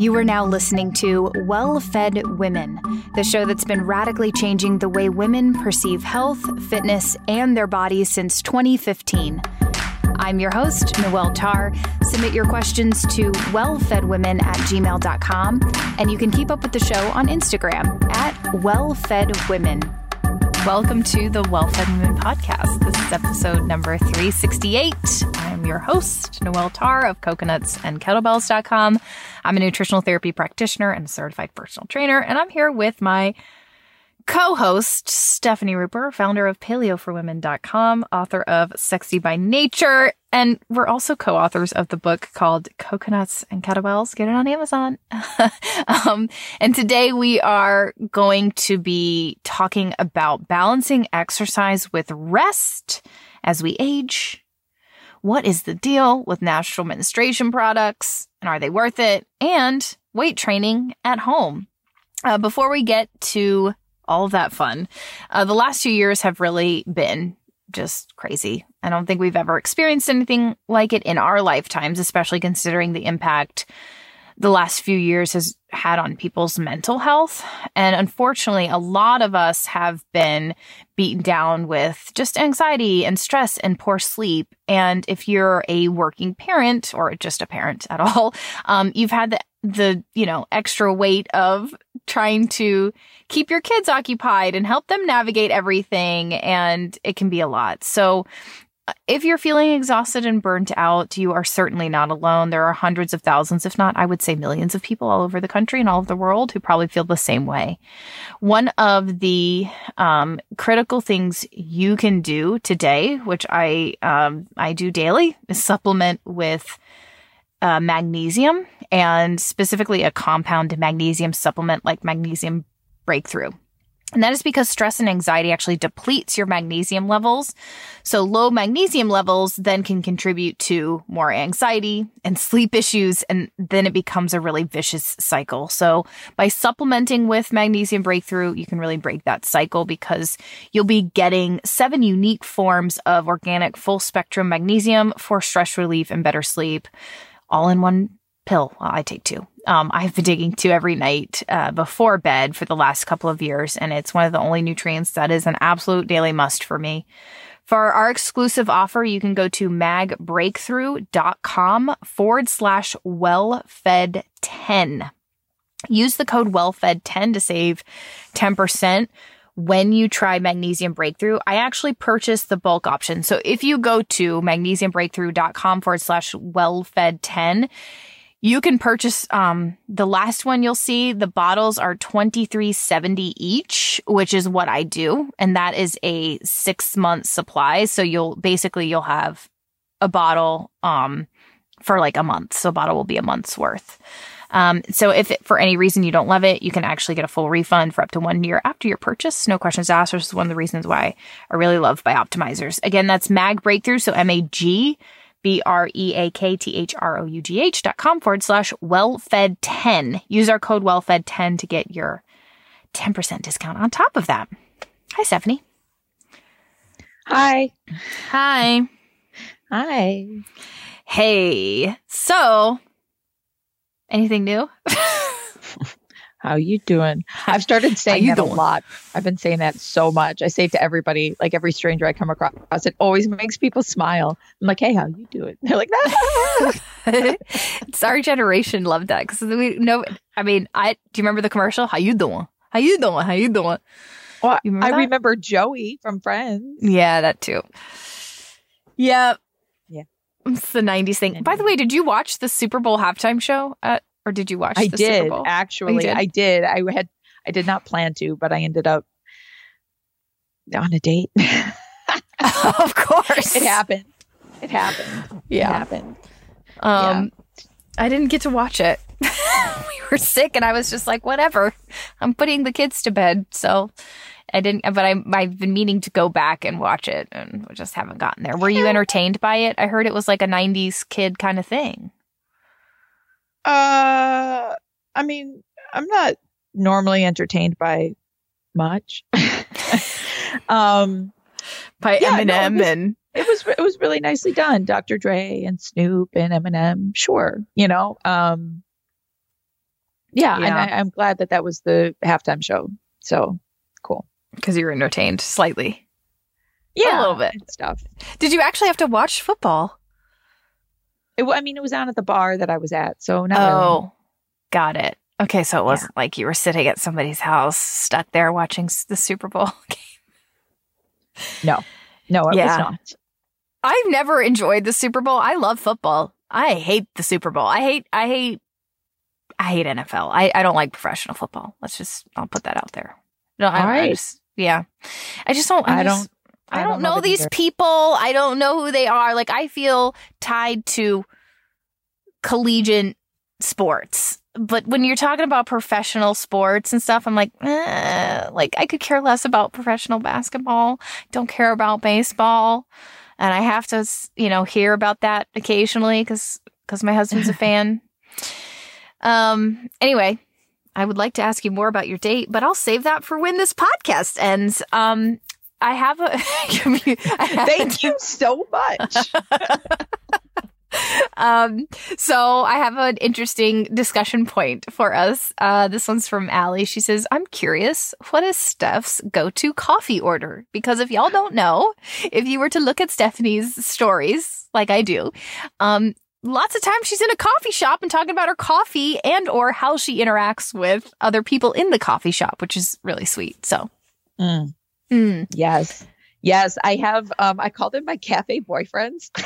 You are now listening to Well Fed Women, the show that's been radically changing the way women perceive health, fitness, and their bodies since 2015. I'm your host, Noelle Tarr. Submit your questions to wellfedwomen at gmail.com, and you can keep up with the show on Instagram at wellfedwomen. Welcome to the Well Fed Women podcast. This is episode number 368. I'm your host, Noelle Tarr of coconuts and kettlebells.com. I'm a nutritional therapy practitioner and certified personal trainer, and I'm here with my co-host Stephanie Ruper, founder of paleoforwomen.com, author of Sexy by Nature, and we're also co-authors of the book called Coconuts and Kettlebells. Get it on Amazon. um, and today we are going to be talking about balancing exercise with rest as we age. What is the deal with natural menstruation products and are they worth it? And weight training at home. Uh, before we get to all of that fun. Uh, the last two years have really been just crazy. I don't think we've ever experienced anything like it in our lifetimes, especially considering the impact the last few years has had on people's mental health. And unfortunately, a lot of us have been beaten down with just anxiety and stress and poor sleep. And if you're a working parent or just a parent at all, um, you've had the the, you know, extra weight of trying to keep your kids occupied and help them navigate everything. And it can be a lot. So if you're feeling exhausted and burnt out, you are certainly not alone. There are hundreds of thousands, if not, I would say millions of people all over the country and all over the world who probably feel the same way. One of the um, critical things you can do today, which I um, I do daily, is supplement with uh, magnesium and specifically a compound magnesium supplement like magnesium breakthrough. And that is because stress and anxiety actually depletes your magnesium levels. So low magnesium levels then can contribute to more anxiety and sleep issues. And then it becomes a really vicious cycle. So by supplementing with magnesium breakthrough, you can really break that cycle because you'll be getting seven unique forms of organic full spectrum magnesium for stress relief and better sleep all in one pill. Well, I take two. Um, I've been taking two every night uh, before bed for the last couple of years, and it's one of the only nutrients that is an absolute daily must for me. For our exclusive offer, you can go to magbreakthrough.com forward slash wellfed10. Use the code wellfed10 to save 10% when you try Magnesium Breakthrough, I actually purchased the bulk option. So if you go to magnesiumbreakthrough.com forward slash wellfed10, you can purchase um, the last one you'll see the bottles are 2370 each which is what i do and that is a six month supply so you'll basically you'll have a bottle um, for like a month so a bottle will be a month's worth um, so if it, for any reason you don't love it, you can actually get a full refund for up to one year after your purchase. No questions asked, This is one of the reasons why I really love Bioptimizers. Again, that's Mag Breakthrough. So M A G B R E A K T H R O U G H dot com forward slash wellfed10. Use our code wellfed10 to get your 10% discount on top of that. Hi, Stephanie. Hi. Hi. Hi. Hey. So Anything new? How you doing? I've started saying that doing? a lot. I've been saying that so much. I say it to everybody, like every stranger I come across. It always makes people smile. I'm like, "Hey, how you doing?" They're like, ah. "It's our generation loved that because we know." I mean, I do you remember the commercial? How you doing? How you doing? How you doing? Well, remember I that? remember Joey from Friends. Yeah, that too. Yeah. Yeah, it's the 90s thing. By the way, did you watch the Super Bowl halftime show? At, or did you watch I did, actually. Oh, did? I did. I had I did not plan to, but I ended up on a date. of course. It happened. It happened. Yeah. It happened. Um yeah. I didn't get to watch it. we were sick and I was just like, whatever. I'm putting the kids to bed. So I didn't, but I, I've been meaning to go back and watch it and just haven't gotten there. Were you entertained by it? I heard it was like a 90s kid kind of thing. Uh, I mean, I'm not normally entertained by much. um, by yeah, Eminem no, and it was it was really nicely done. Dr. Dre and Snoop and Eminem, sure, you know. Um, yeah, yeah. and I, I'm glad that that was the halftime show. So cool. Because you were entertained slightly. Yeah, a little bit stuff. Did you actually have to watch football? It, I mean, it was on at the bar that I was at, so not oh, really. got it. Okay, so it wasn't yeah. like you were sitting at somebody's house, stuck there watching the Super Bowl game. No, no, it yeah. was not. I've never enjoyed the Super Bowl. I love football. I hate the Super Bowl. I hate, I hate, I hate NFL. I, I don't like professional football. Let's just, I'll put that out there. No, I, right. I just, yeah. I just don't, I, I just, don't, I, I don't, don't know, know these either. people. I don't know who they are. Like I feel tied to collegiate sports. But when you're talking about professional sports and stuff, I'm like, eh, like I could care less about professional basketball. Don't care about baseball. And I have to, you know, hear about that occasionally because, because my husband's a fan. Um, anyway, I would like to ask you more about your date, but I'll save that for when this podcast ends. Um, I have a. I have Thank you so much. um, so I have an interesting discussion point for us. Uh, this one's from Allie. She says, I'm curious, what is Steph's go-to coffee order? Because if y'all don't know, if you were to look at Stephanie's stories, like I do, um, lots of times she's in a coffee shop and talking about her coffee and or how she interacts with other people in the coffee shop, which is really sweet. So, mm. Mm. yes, yes, I have. Um, I call them my cafe boyfriends.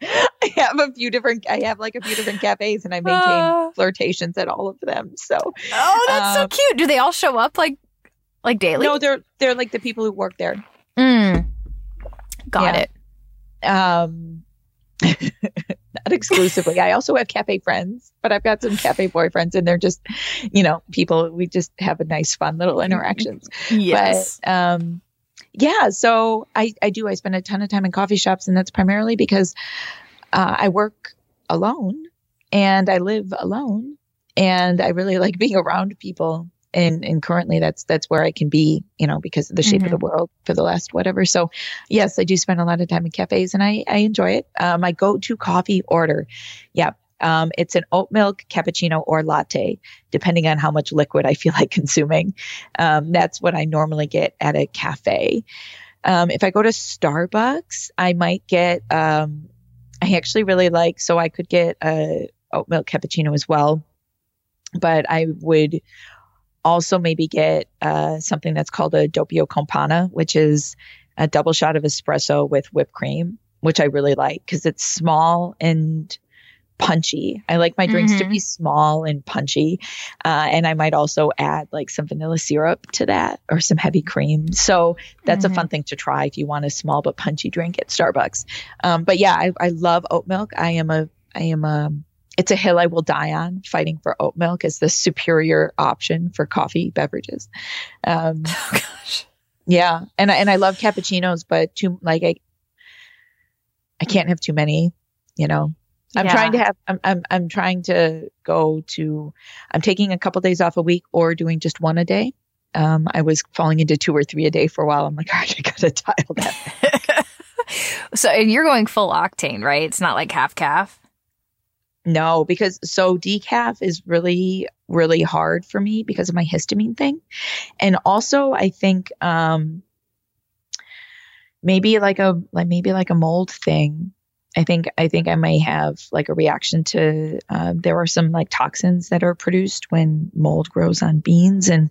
I have a few different. I have like a few different cafes, and I maintain uh, flirtations at all of them. So, oh, that's um, so cute. Do they all show up like like daily? No, they're they're like the people who work there. Mm. Got yeah. it um, not exclusively. I also have cafe friends, but I've got some cafe boyfriends, and they're just, you know, people. We just have a nice, fun little interactions. Yes. But, um, yeah. So I I do. I spend a ton of time in coffee shops, and that's primarily because uh, I work alone and I live alone, and I really like being around people and and currently that's that's where I can be, you know, because of the shape mm-hmm. of the mm-hmm. world for the last whatever. So yes, I do spend a lot of time in cafes and I I enjoy it. Uh, my go-to coffee order, yeah, um, it's an oat milk cappuccino or latte, depending on how much liquid I feel like consuming. Um, that's what I normally get at a cafe. Um, if I go to Starbucks, I might get. Um, I actually really like, so I could get a oat milk cappuccino as well, but I would also maybe get uh, something that's called a doppio con panna, which is a double shot of espresso with whipped cream, which I really like because it's small and punchy. I like my drinks mm-hmm. to be small and punchy. Uh, and I might also add like some vanilla syrup to that or some heavy cream. So that's mm-hmm. a fun mm-hmm. thing to try if you want a small but punchy drink at Starbucks. Um, but yeah, I, I love oat milk. I am a, I am a, it's a hill I will die on fighting for oat milk as the superior option for coffee beverages. Um, oh gosh. Yeah. And I, and I love cappuccinos, but too, like I, I can't have too many, you know, I'm yeah. trying to have, I'm, I'm, I'm trying to go to, I'm taking a couple days off a week or doing just one a day. Um, I was falling into two or three a day for a while. I'm like, all right, I got to dial that. so, and you're going full octane, right? It's not like half caff. No, because so decaf is really, really hard for me because of my histamine thing. And also I think um maybe like a like maybe like a mold thing. I think I think I may have like a reaction to uh, there are some like toxins that are produced when mold grows on beans and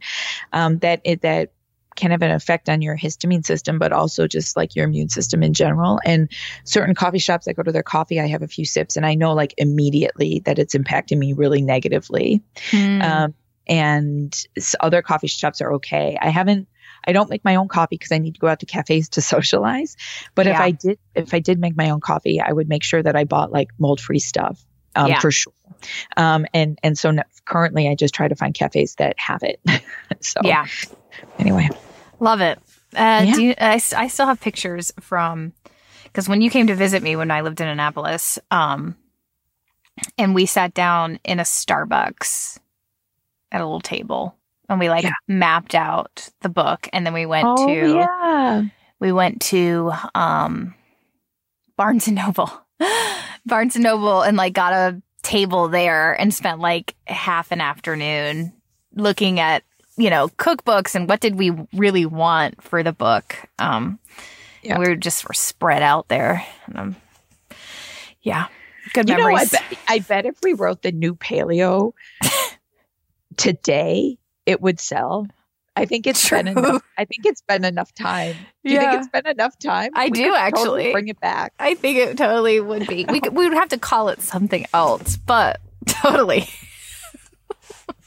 um, that it that can have an effect on your histamine system, but also just like your immune system in general. And certain coffee shops, I go to their coffee, I have a few sips, and I know like immediately that it's impacting me really negatively. Mm. Um, and other coffee shops are okay. I haven't. I don't make my own coffee because I need to go out to cafes to socialize. But yeah. if I did, if I did make my own coffee, I would make sure that I bought like mold free stuff. Um, yeah. for sure. Um, and and so currently, I just try to find cafes that have it. so yeah. Anyway, Love it. Uh, yeah. you, I, I still have pictures from because when you came to visit me when I lived in Annapolis, um, and we sat down in a Starbucks at a little table and we like yeah. mapped out the book and then we went oh, to yeah. we went to um Barnes and Noble. Barnes and Noble and like got a table there and spent like half an afternoon looking at, you know, cookbooks and what did we really want for the book. Um, yeah. we were just were spread out there. Um, yeah. Good you memories. Know, I, bet, I bet if we wrote the new paleo today, it would sell. I think it's True. been enough. I think it's been enough time. Do you yeah. think it's been enough time? I we do actually totally bring it back. I think it totally would be. We could, we would have to call it something else, but totally.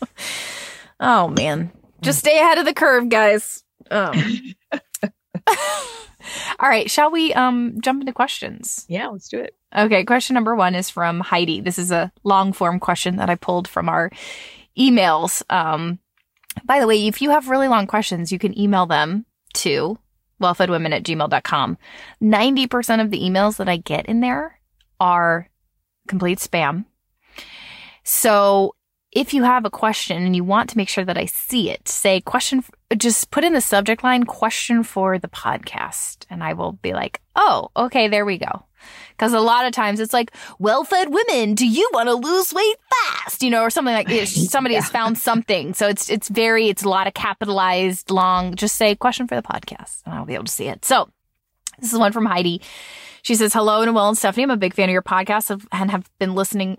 oh man, just stay ahead of the curve, guys. Um. All right, shall we um jump into questions? Yeah, let's do it. Okay, question number 1 is from Heidi. This is a long form question that I pulled from our emails. Um by the way, if you have really long questions, you can email them to wellfedwomen at gmail.com. 90% of the emails that I get in there are complete spam. So if you have a question and you want to make sure that I see it, say question, just put in the subject line question for the podcast. And I will be like, oh, okay, there we go. Cause a lot of times it's like, well fed women, do you want to lose weight fast? You know, or something like somebody yeah. has found something. So it's, it's very, it's a lot of capitalized long, just say question for the podcast and I'll be able to see it. So this is one from Heidi. She says, hello and well and Stephanie. I'm a big fan of your podcast and have been listening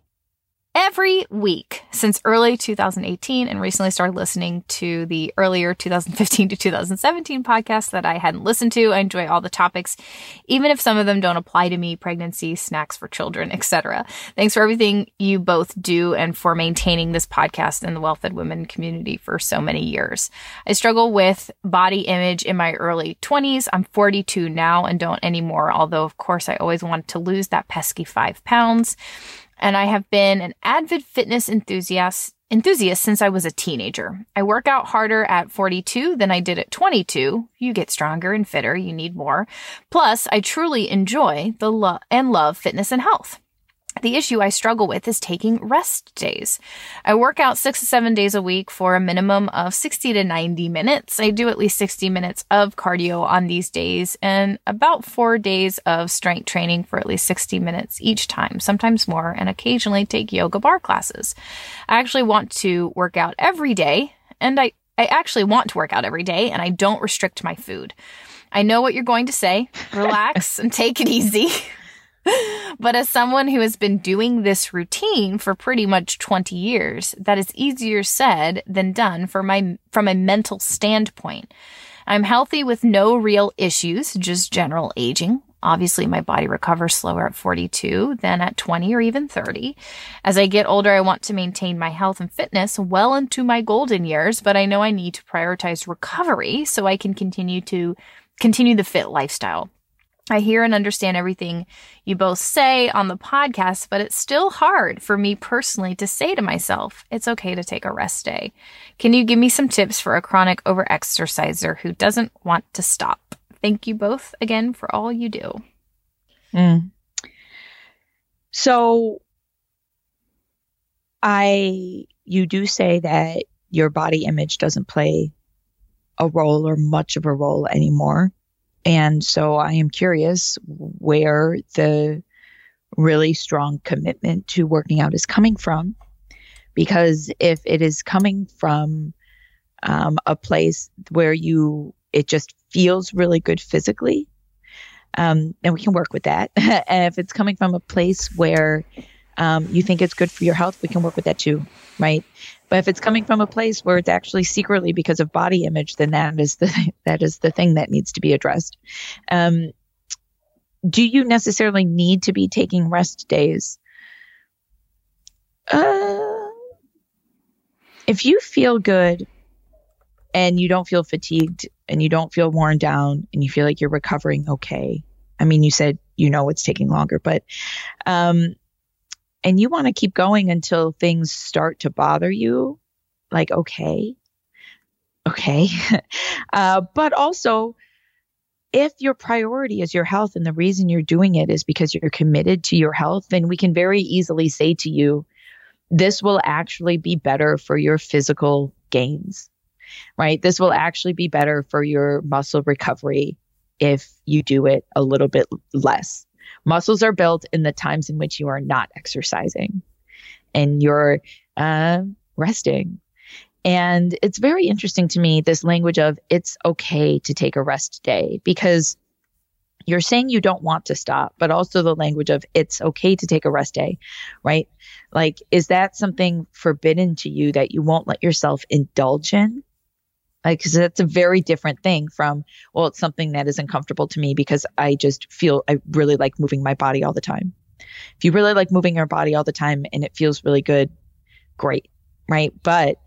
every week since early 2018 and recently started listening to the earlier 2015 to 2017 podcast that I hadn't listened to. I enjoy all the topics, even if some of them don't apply to me, pregnancy, snacks for children, etc. Thanks for everything you both do and for maintaining this podcast in the well-fed women community for so many years. I struggle with body image in my early 20s. I'm 42 now and don't anymore, although of course I always wanted to lose that pesky five pounds and I have been an avid fitness enthusiast enthusiast since I was a teenager. I work out harder at 42 than I did at 22. You get stronger and fitter, you need more. Plus, I truly enjoy the lo- and love fitness and health. The issue I struggle with is taking rest days. I work out six to seven days a week for a minimum of 60 to 90 minutes. I do at least 60 minutes of cardio on these days and about four days of strength training for at least 60 minutes each time, sometimes more, and occasionally take yoga barre classes. I actually want to work out every day and I, I actually want to work out every day and I don't restrict my food. I know what you're going to say. Relax and take it easy. But as someone who has been doing this routine for pretty much 20 years, that is easier said than done for my, from a mental standpoint. I'm healthy with no real issues, just general aging. Obviously, my body recovers slower at 42 than at 20 or even 30. As I get older, I want to maintain my health and fitness well into my golden years, but I know I need to prioritize recovery so I can continue to continue the fit lifestyle. I hear and understand everything you both say on the podcast, but it's still hard for me personally to say to myself, it's okay to take a rest day. Can you give me some tips for a chronic overexerciser who doesn't want to stop? Thank you both again for all you do. Mm. So, I, you do say that your body image doesn't play a role or much of a role anymore. And so I am curious where the really strong commitment to working out is coming from. Because if it is coming from um, a place where you, it just feels really good physically, um, then we can work with that. and if it's coming from a place where um, you think it's good for your health, we can work with that too, right? But if it's coming from a place where it's actually secretly because of body image, then that is the that is the thing that needs to be addressed. Um, do you necessarily need to be taking rest days? Uh, if you feel good and you don't feel fatigued and you don't feel worn down and you feel like you're recovering okay. I mean, you said you know it's taking longer, but um, and you want to keep going until things start to bother you, like, okay, okay. uh, but also, if your priority is your health and the reason you're doing it is because you're committed to your health, then we can very easily say to you, this will actually be better for your physical gains, right? This will actually be better for your muscle recovery if you do it a little bit less. Muscles are built in the times in which you are not exercising. and you're uh, resting. And it's very interesting to me, this language of it's okay to take a rest day, because you're saying you don't want to stop, but also the language of it's okay to take a rest day, right? Like, is that something forbidden to you that you won't let yourself indulge in? Like, cause that's a very different thing from, well, it's something that is uncomfortable to me because I just feel I really like moving my body all the time. If you really like moving your body all the time and it feels really good, great, right? But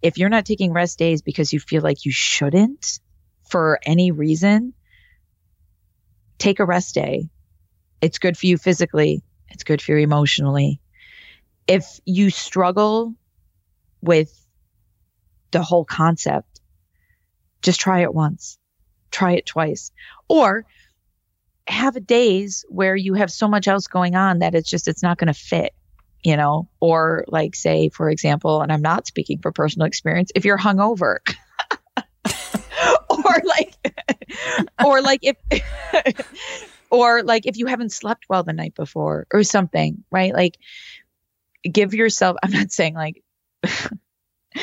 if you're not taking rest days because you feel like you shouldn't for any reason, take a rest day. It's good for you physically, it's good for you emotionally. If you struggle with the whole concept, just try it once, try it twice, or have days where you have so much else going on that it's just, it's not going to fit, you know, or like say, for example, and I'm not speaking for personal experience, if you're hungover. or like or like if or like if you haven't slept well the night before or something right like give yourself i'm not saying like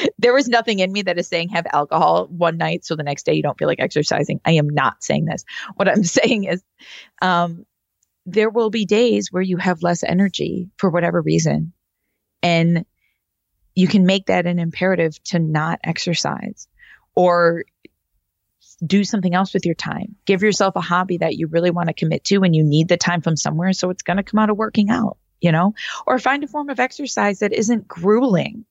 there is nothing in me that is saying have alcohol one night so the next day you don't feel like exercising i am not saying this what i'm saying is um there will be days where you have less energy for whatever reason and you can make that an imperative to not exercise or do something else with your time. Give yourself a hobby that you really want to commit to and you need the time from somewhere. So it's going to come out of working out, you know, or find a form of exercise that isn't grueling.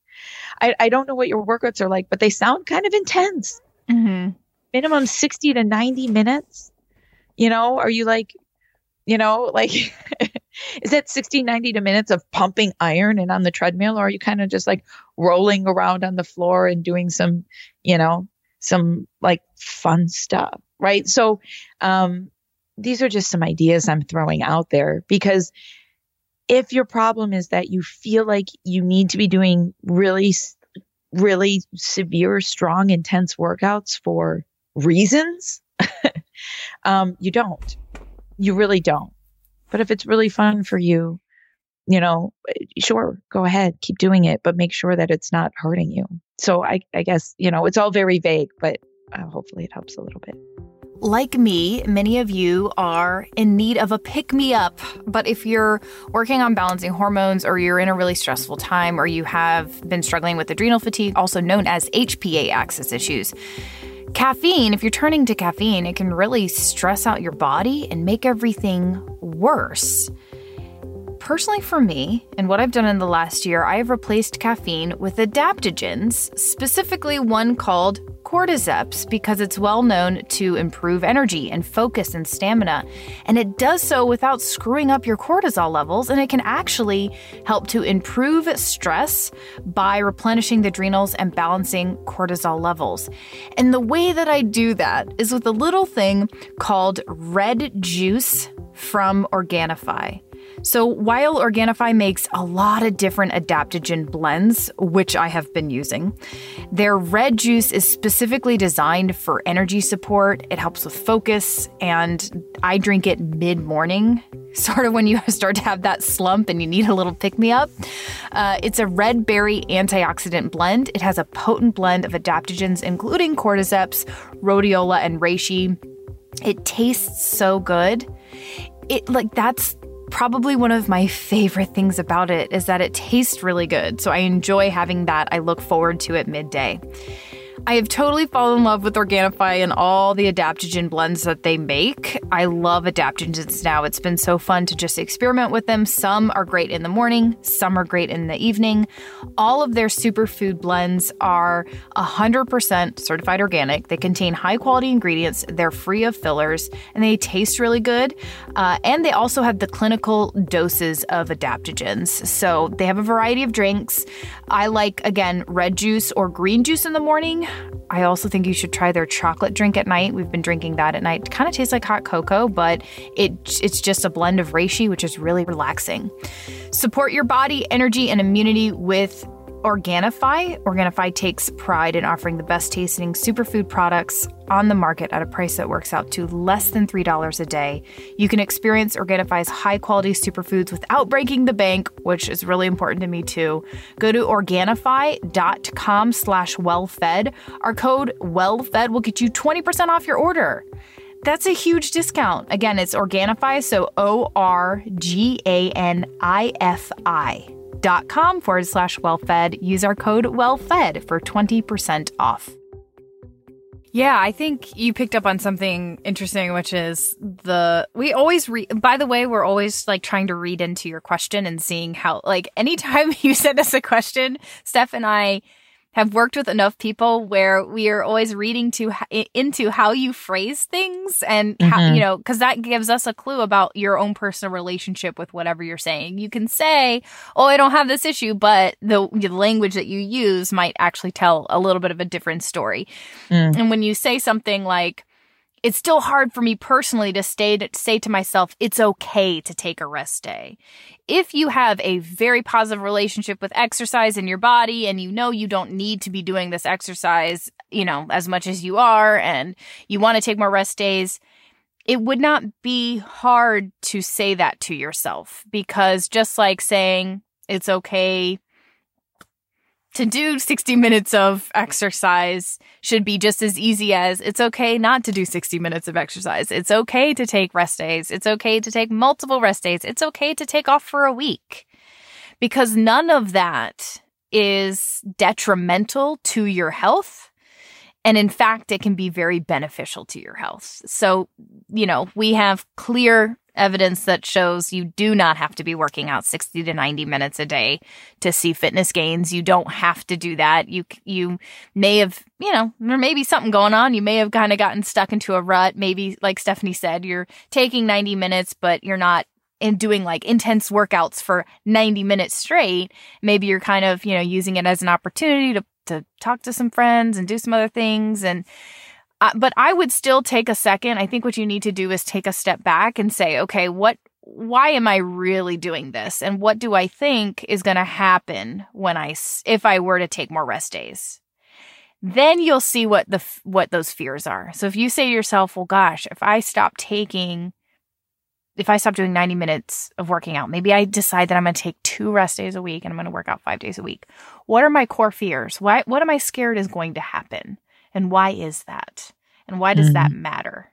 I, I don't know what your workouts are like, but they sound kind of intense. Mm-hmm. Minimum 60 to 90 minutes. You know, are you like, you know, like, is that 60, 90 to minutes of pumping iron and on the treadmill? Or are you kind of just like rolling around on the floor and doing some, you know, some like fun stuff, right? So, um, these are just some ideas I'm throwing out there because if your problem is that you feel like you need to be doing really, really severe, strong, intense workouts for reasons, um, you don't. You really don't. But if it's really fun for you, you know, sure, go ahead, keep doing it, but make sure that it's not hurting you. So I, I guess, you know, it's all very vague, but uh, hopefully it helps a little bit. Like me, many of you are in need of a pick me up. But if you're working on balancing hormones, or you're in a really stressful time, or you have been struggling with adrenal fatigue, also known as HPA axis issues, caffeine, if you're turning to caffeine, it can really stress out your body and make everything worse. Personally, for me, and what I've done in the last year, I have replaced caffeine with adaptogens, specifically one called cordyceps, because it's well known to improve energy and focus and stamina. And it does so without screwing up your cortisol levels, and it can actually help to improve stress by replenishing the adrenals and balancing cortisol levels. And the way that I do that is with a little thing called red juice from Organifi. So, while Organifi makes a lot of different adaptogen blends, which I have been using, their red juice is specifically designed for energy support. It helps with focus, and I drink it mid morning, sort of when you start to have that slump and you need a little pick me up. Uh, it's a red berry antioxidant blend. It has a potent blend of adaptogens, including cordyceps, rhodiola, and reishi. It tastes so good. It like that's probably one of my favorite things about it is that it tastes really good. So I enjoy having that. I look forward to it midday. I have totally fallen in love with Organifi and all the adaptogen blends that they make. I love adaptogens now. It's been so fun to just experiment with them. Some are great in the morning, some are great in the evening. All of their superfood blends are 100% certified organic. They contain high quality ingredients, they're free of fillers, and they taste really good. Uh, and they also have the clinical doses of adaptogens. So they have a variety of drinks. I like, again, red juice or green juice in the morning. I also think you should try their chocolate drink at night. We've been drinking that at night. It kind of tastes like hot cocoa, but it it's just a blend of reishi, which is really relaxing. Support your body, energy, and immunity with Organifi. Organifi takes pride in offering the best tasting superfood products on the market at a price that works out to less than $3 a day. You can experience Organifi's high quality superfoods without breaking the bank, which is really important to me too. Go to Organifi.com slash wellfed. Our code wellfed will get you 20% off your order. That's a huge discount. Again, it's Organifi, so O R G A N I F I dot com forward slash wellfed. Use our code wellfed for 20% off. Yeah, I think you picked up on something interesting, which is the we always read. By the way, we're always like trying to read into your question and seeing how, like, anytime you send us a question, Steph and I have worked with enough people where we are always reading to into how you phrase things and how mm-hmm. you know because that gives us a clue about your own personal relationship with whatever you're saying you can say oh i don't have this issue but the, the language that you use might actually tell a little bit of a different story mm. and when you say something like it's still hard for me personally to stay to say to myself, it's okay to take a rest day. If you have a very positive relationship with exercise in your body and you know you don't need to be doing this exercise, you know, as much as you are and you want to take more rest days, it would not be hard to say that to yourself because just like saying it's okay to do 60 minutes of exercise should be just as easy as it's okay not to do 60 minutes of exercise. It's okay to take rest days. It's okay to take multiple rest days. It's okay to take off for a week because none of that is detrimental to your health. And in fact, it can be very beneficial to your health. So, you know, we have clear evidence that shows you do not have to be working out 60 to 90 minutes a day to see fitness gains. You don't have to do that. You, you may have, you know, there may be something going on. You may have kind of gotten stuck into a rut. Maybe, like Stephanie said, you're taking 90 minutes, but you're not in doing like intense workouts for 90 minutes straight. Maybe you're kind of, you know, using it as an opportunity to, to talk to some friends and do some other things. And, but I would still take a second. I think what you need to do is take a step back and say, okay, what, why am I really doing this? And what do I think is going to happen when I, if I were to take more rest days? Then you'll see what the, what those fears are. So if you say to yourself, well, gosh, if I stop taking, if I stop doing 90 minutes of working out, maybe I decide that I'm going to take two rest days a week and I'm going to work out five days a week. What are my core fears? Why, what am I scared is going to happen? And why is that? And why does mm-hmm. that matter?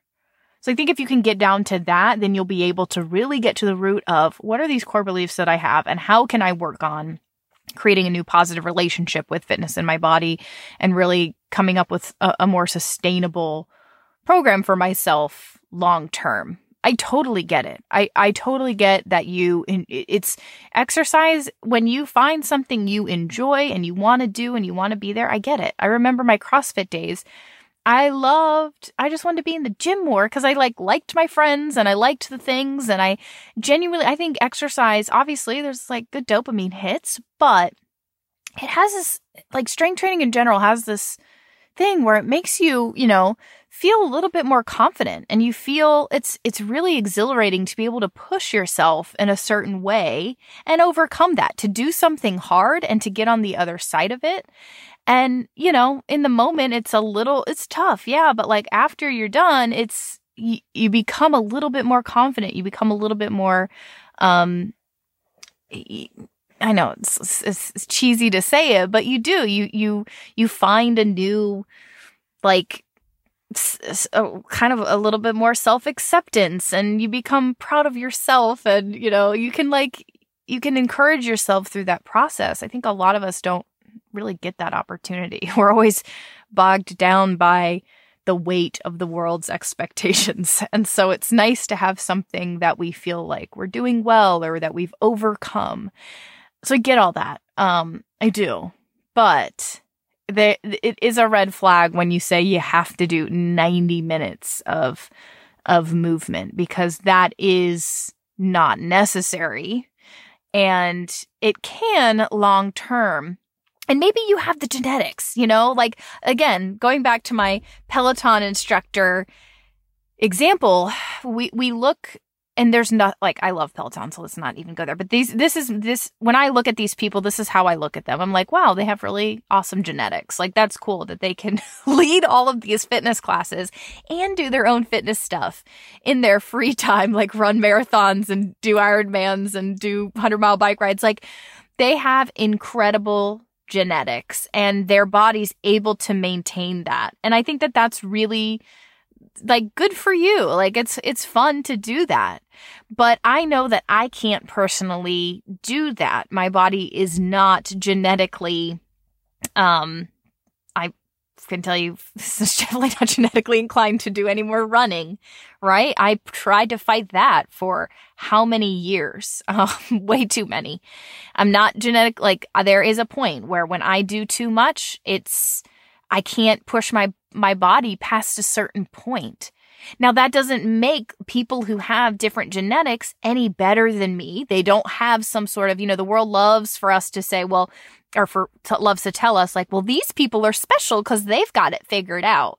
So I think if you can get down to that, then you'll be able to really get to the root of what are these core beliefs that I have and how can I work on creating a new positive relationship with fitness in my body and really coming up with a, a more sustainable program for myself long term. I totally get it. I, I totally get that you, it's exercise. When you find something you enjoy and you want to do and you want to be there, I get it. I remember my CrossFit days. I loved, I just wanted to be in the gym more because I like liked my friends and I liked the things and I genuinely, I think exercise, obviously there's like good dopamine hits, but it has this, like strength training in general has this thing where it makes you, you know, feel a little bit more confident and you feel it's it's really exhilarating to be able to push yourself in a certain way and overcome that to do something hard and to get on the other side of it. And you know in the moment it's a little it's tough yeah but like after you're done it's you, you become a little bit more confident. You become a little bit more um I know it's, it's, it's cheesy to say it, but you do. You you you find a new like kind of a little bit more self acceptance and you become proud of yourself and you know you can like you can encourage yourself through that process. I think a lot of us don't really get that opportunity. We're always bogged down by the weight of the world's expectations and so it's nice to have something that we feel like we're doing well or that we've overcome so i get all that. Um i do. But there, it is a red flag when you say you have to do 90 minutes of of movement because that is not necessary. And it can long term. And maybe you have the genetics you know? Like again going back to my peloton instructor example we we look and there's not like I love Peloton, so let's not even go there. But these, this is this when I look at these people, this is how I look at them. I'm like, wow, they have really awesome genetics. Like that's cool that they can lead all of these fitness classes and do their own fitness stuff in their free time, like run marathons and do Ironmans and do hundred mile bike rides. Like they have incredible genetics and their body's able to maintain that. And I think that that's really like good for you. Like it's it's fun to do that. But I know that I can't personally do that. My body is not genetically um I can tell you this is definitely not genetically inclined to do any more running, right? I tried to fight that for how many years? Um, way too many. I'm not genetic, like there is a point where when I do too much, it's, I can't push my, my body past a certain point. Now that doesn't make people who have different genetics any better than me. They don't have some sort of, you know, the world loves for us to say, well, or for loves to tell us like, well, these people are special because they've got it figured out.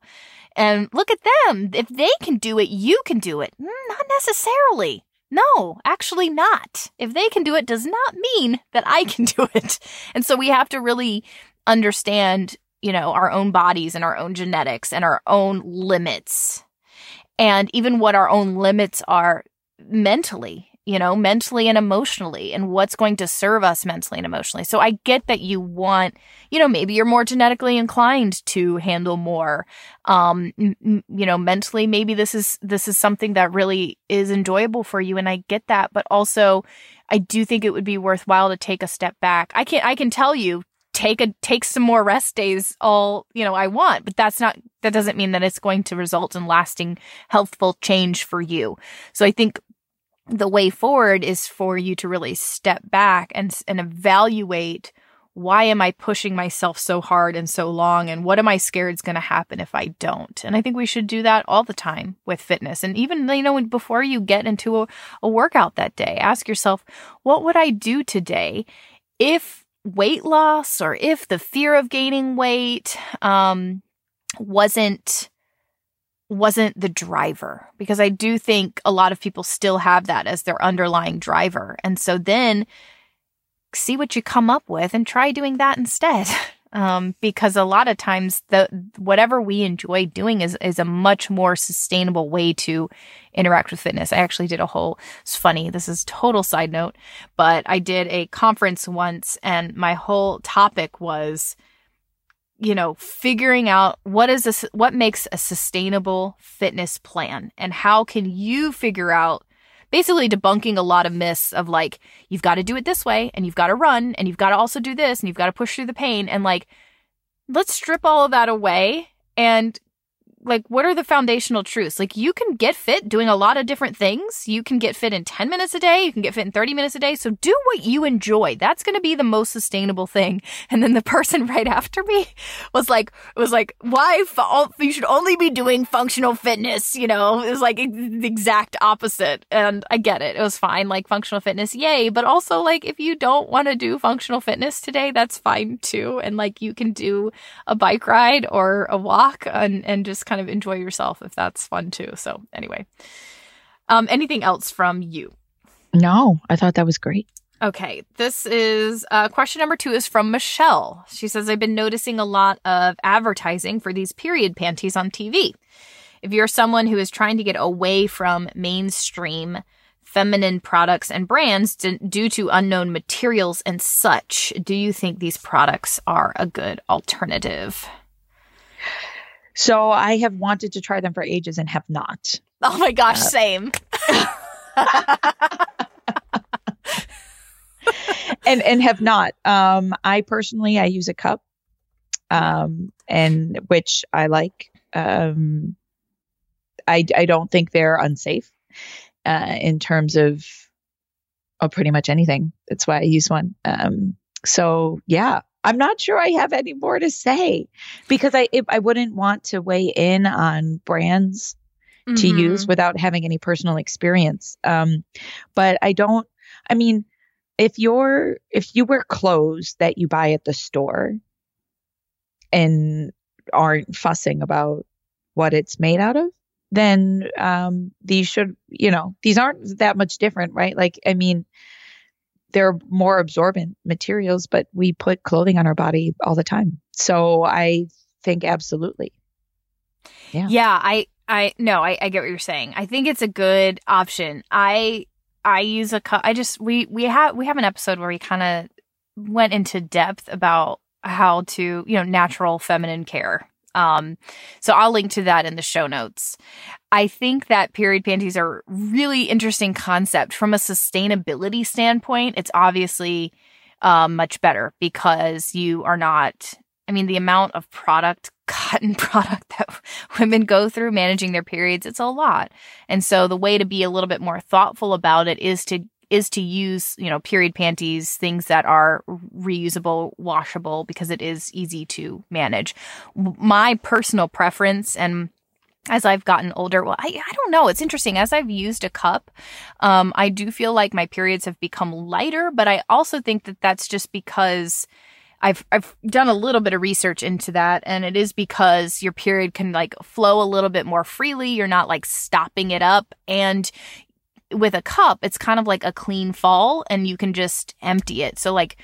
And look at them. If they can do it, you can do it. Mm, not necessarily. No, actually not. If they can do it does not mean that I can do it. And so we have to really understand, you know, our own bodies and our own genetics and our own limits. And even what our own limits are mentally you know, mentally and emotionally and what's going to serve us mentally and emotionally. So I get that you want, you know, maybe you're more genetically inclined to handle more. Um, m- you know, mentally, maybe this is, this is something that really is enjoyable for you. And I get that. But also, I do think it would be worthwhile to take a step back. I can, I can tell you, take a take some more rest days all you know i want but that's not that doesn't mean that it's going to result in lasting healthful change for you so i think the way forward is for you to really step back and and evaluate why am I pushing myself so hard and so long and what am I scared is going to happen if I don't? And I think we should do that all the time with fitness. And even, you know, before you get into a, a workout that day, ask yourself, what would I do today if weight loss or if the fear of gaining weight, um, wasn't wasn't the driver because I do think a lot of people still have that as their underlying driver. And so then see what you come up with and try doing that instead. Um, because a lot of times the whatever we enjoy doing is is a much more sustainable way to interact with fitness. I actually did a whole it's funny, this is total side note, but I did a conference once and my whole topic was you know, figuring out what is this, what makes a sustainable fitness plan and how can you figure out basically debunking a lot of myths of like, you've got to do it this way and you've got to run and you've got to also do this and you've got to push through the pain and like, let's strip all of that away and like what are the foundational truths? Like you can get fit doing a lot of different things. You can get fit in 10 minutes a day, you can get fit in 30 minutes a day. So do what you enjoy. That's going to be the most sustainable thing. And then the person right after me was like was like why you should only be doing functional fitness, you know? It was like the exact opposite. And I get it. It was fine like functional fitness, yay, but also like if you don't want to do functional fitness today, that's fine too. And like you can do a bike ride or a walk and and just kind of enjoy yourself if that's fun too. So anyway, um, anything else from you? No, I thought that was great. Okay, this is uh, question number two is from Michelle. She says, I've been noticing a lot of advertising for these period panties on TV. If you're someone who is trying to get away from mainstream feminine products and brands d- due to unknown materials and such, do you think these products are a good alternative? So I have wanted to try them for ages and have not. Oh my gosh, uh, same. and and have not. Um, I personally I use a cup, um, and which I like. Um, I I don't think they're unsafe, uh, in terms of, oh, pretty much anything. That's why I use one. Um, so yeah, I'm not sure I have any more to say because I I wouldn't want to weigh in on brands mm-hmm. to use without having any personal experience. Um, but I don't. I mean, if you're if you wear clothes that you buy at the store and aren't fussing about what it's made out of, then um, these should, you know, these aren't that much different, right? Like, I mean, they're more absorbent materials, but we put clothing on our body all the time. So I think absolutely. Yeah. Yeah. I, I, no, I, I get what you're saying. I think it's a good option. I, I use a. I just, we, we have, we have an episode where we kind of went into depth about how to, you know, natural feminine care. Um, so I'll link to that in the show notes. I think that period panties are really interesting concept from a sustainability standpoint. It's obviously um, much better because you are not. I mean, the amount of product, cotton product that women go through managing their periods, it's a lot. And so the way to be a little bit more thoughtful about it is to is to use, you know, period panties, things that are reusable, washable, because it is easy to manage. My personal preference and as I've gotten older, well, I, I don't know. It's interesting. As I've used a cup, um, I do feel like my periods have become lighter, but I also think that that's just because I've, I've done a little bit of research into that and it is because your period can like flow a little bit more freely. You're not like stopping it up and with a cup, it's kind of like a clean fall and you can just empty it. So like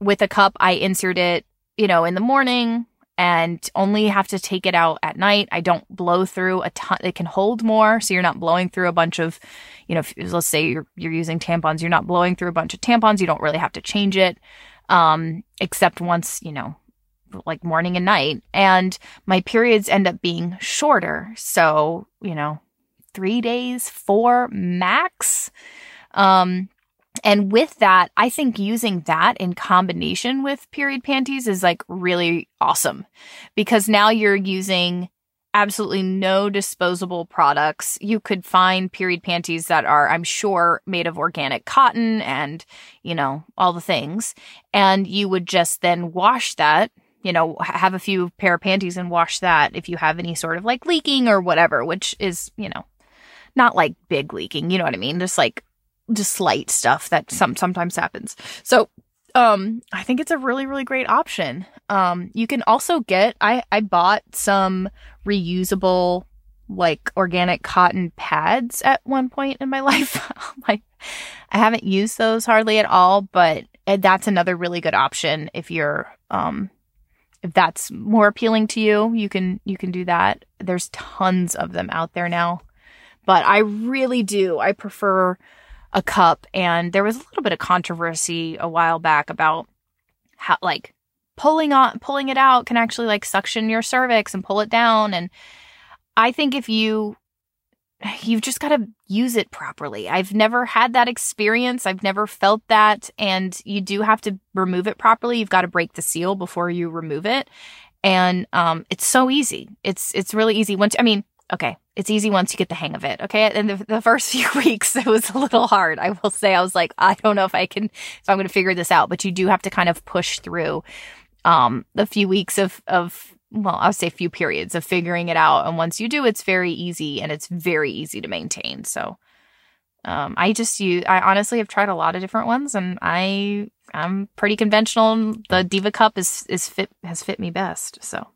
with a cup, I insert it, you know, in the morning and only have to take it out at night. I don't blow through a ton. It can hold more. So you're not blowing through a bunch of, you know, if, let's say you're, you're using tampons, you're not blowing through a bunch of tampons. You don't really have to change it. Um, except once, you know, like morning and night. And my periods end up being shorter. So, you know, three days, four max. Um, and with that, I think using that in combination with period panties is like really awesome because now you're using absolutely no disposable products. You could find period panties that are, I'm sure, made of organic cotton and, you know, all the things. And you would just then wash that, you know, have a few pair of panties and wash that if you have any sort of like leaking or whatever, which is, you know, not like big leaking, you know what I mean? Just like just slight stuff that some sometimes happens. So um I think it's a really really great option. Um you can also get I I bought some reusable like organic cotton pads at one point in my life. like I haven't used those hardly at all, but that's another really good option if you're um if that's more appealing to you, you can you can do that. There's tons of them out there now but I really do. I prefer a cup. And there was a little bit of controversy a while back about how, like, pulling on, pulling it out can actually like suction your cervix and pull it down. And I think if you, you've just got to use it properly. I've never had that experience. I've never felt that. And you do have to remove it properly. You've got to break the seal before you remove it. And um, it's so easy. It's it's really easy. Once I mean, okay, it's easy once you get the hang of it. Okay. And the, the first few weeks, it was a little hard. I will say, I was like, I don't know if I can, if I'm going to figure this out, but you do have to kind of push through, um, the few weeks of, of, well, I would say few periods of figuring it out. And once you do, it's very easy and it's very easy to maintain. So, um, I just use, I honestly have tried a lot of different ones and I, I'm pretty conventional. The Diva cup is, is fit, has fit me best. So.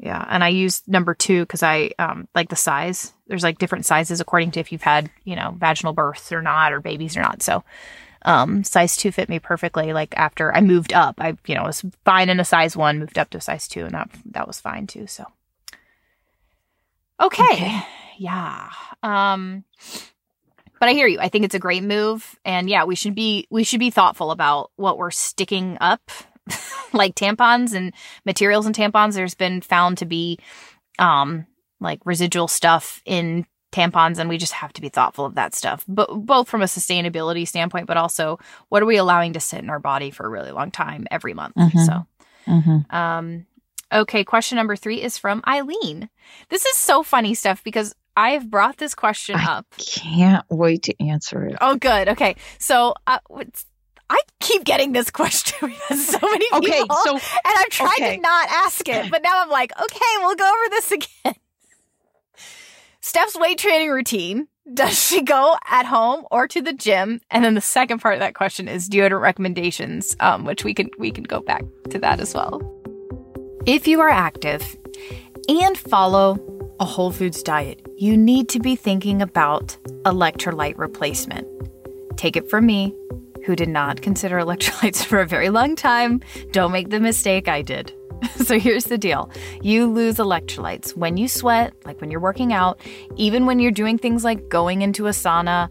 Yeah, and I use number two because I um, like the size. There's like different sizes according to if you've had you know vaginal births or not, or babies or not. So, um, size two fit me perfectly. Like after I moved up, I you know was fine in a size one, moved up to size two, and that that was fine too. So, okay, okay. yeah. Um, but I hear you. I think it's a great move, and yeah, we should be we should be thoughtful about what we're sticking up like tampons and materials and tampons, there's been found to be um like residual stuff in tampons and we just have to be thoughtful of that stuff but both from a sustainability standpoint but also what are we allowing to sit in our body for a really long time every month mm-hmm. so mm-hmm. um okay question number three is from eileen this is so funny stuff because I have brought this question I up. Can't wait to answer it. Oh, good. Okay, so uh, I keep getting this question because so many people. Okay, so and I've tried okay. to not ask it, but now I'm like, okay, we'll go over this again. Steph's weight training routine. Does she go at home or to the gym? And then the second part of that question is deodorant recommendations, um, which we can we can go back to that as well. If you are active and follow a whole foods diet, you need to be thinking about electrolyte replacement. Take it from me, who did not consider electrolytes for a very long time. Don't make the mistake I did. so here's the deal you lose electrolytes when you sweat, like when you're working out, even when you're doing things like going into a sauna,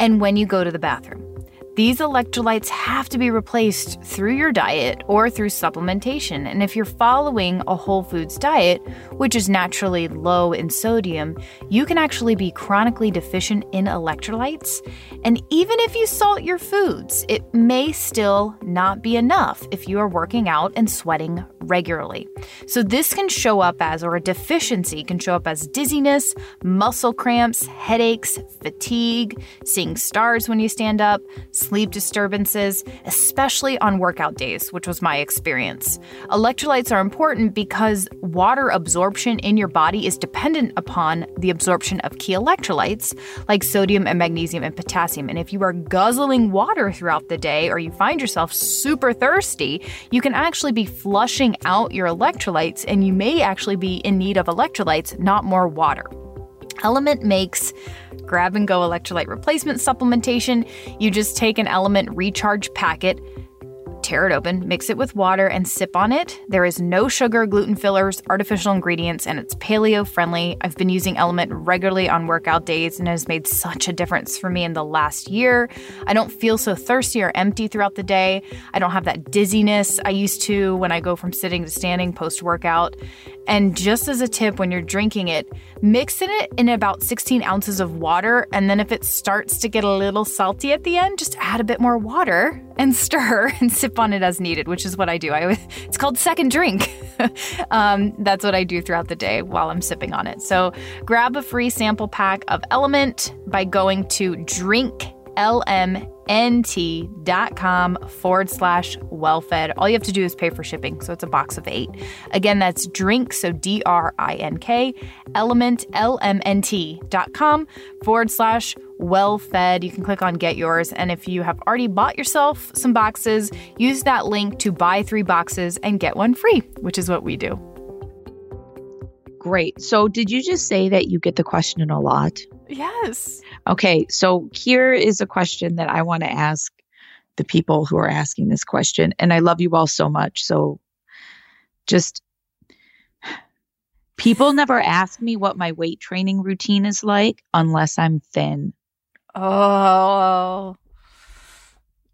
and when you go to the bathroom. These electrolytes have to be replaced through your diet or through supplementation. And if you're following a whole foods diet, which is naturally low in sodium, you can actually be chronically deficient in electrolytes. And even if you salt your foods, it may still not be enough if you are working out and sweating regularly. So, this can show up as, or a deficiency can show up as dizziness, muscle cramps, headaches, fatigue, seeing stars when you stand up sleep disturbances, especially on workout days, which was my experience. Electrolytes are important because water absorption in your body is dependent upon the absorption of key electrolytes like sodium and magnesium and potassium. And if you are guzzling water throughout the day or you find yourself super thirsty, you can actually be flushing out your electrolytes and you may actually be in need of electrolytes, not more water. Element makes grab and go electrolyte replacement supplementation. You just take an Element recharge packet tear it open, mix it with water, and sip on it. There is no sugar, gluten fillers, artificial ingredients, and it's paleo friendly. I've been using Element regularly on workout days and it has made such a difference for me in the last year. I don't feel so thirsty or empty throughout the day. I don't have that dizziness I used to when I go from sitting to standing post workout. And just as a tip, when you're drinking it, mix it in about 16 ounces of water. And then if it starts to get a little salty at the end, just add a bit more water and stir and sip on it as needed, which is what I do. I it's called second drink. um, that's what I do throughout the day while I'm sipping on it. So grab a free sample pack of Element by going to drink lm nt.com forward slash wellfed. All you have to do is pay for shipping. So it's a box of eight. Again, that's drink, so D R I N K, element, L-M-N-T.com forward slash wellfed. You can click on get yours. And if you have already bought yourself some boxes, use that link to buy three boxes and get one free, which is what we do. Great. So did you just say that you get the question a lot? Yes. Okay, so here is a question that I want to ask the people who are asking this question. And I love you all so much. So just people never ask me what my weight training routine is like unless I'm thin. Oh,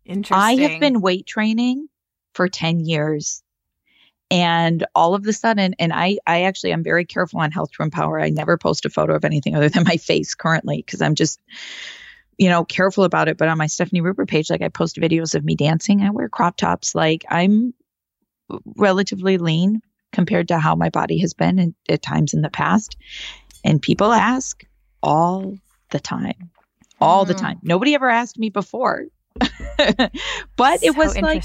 interesting. I have been weight training for 10 years and all of a sudden and i i actually i'm very careful on health to empower. I never post a photo of anything other than my face currently because i'm just you know careful about it. But on my stefani ruper page like i post videos of me dancing. I wear crop tops. Like i'm relatively lean compared to how my body has been in, at times in the past. And people ask all the time all mm. the time nobody ever asked me before but so it was like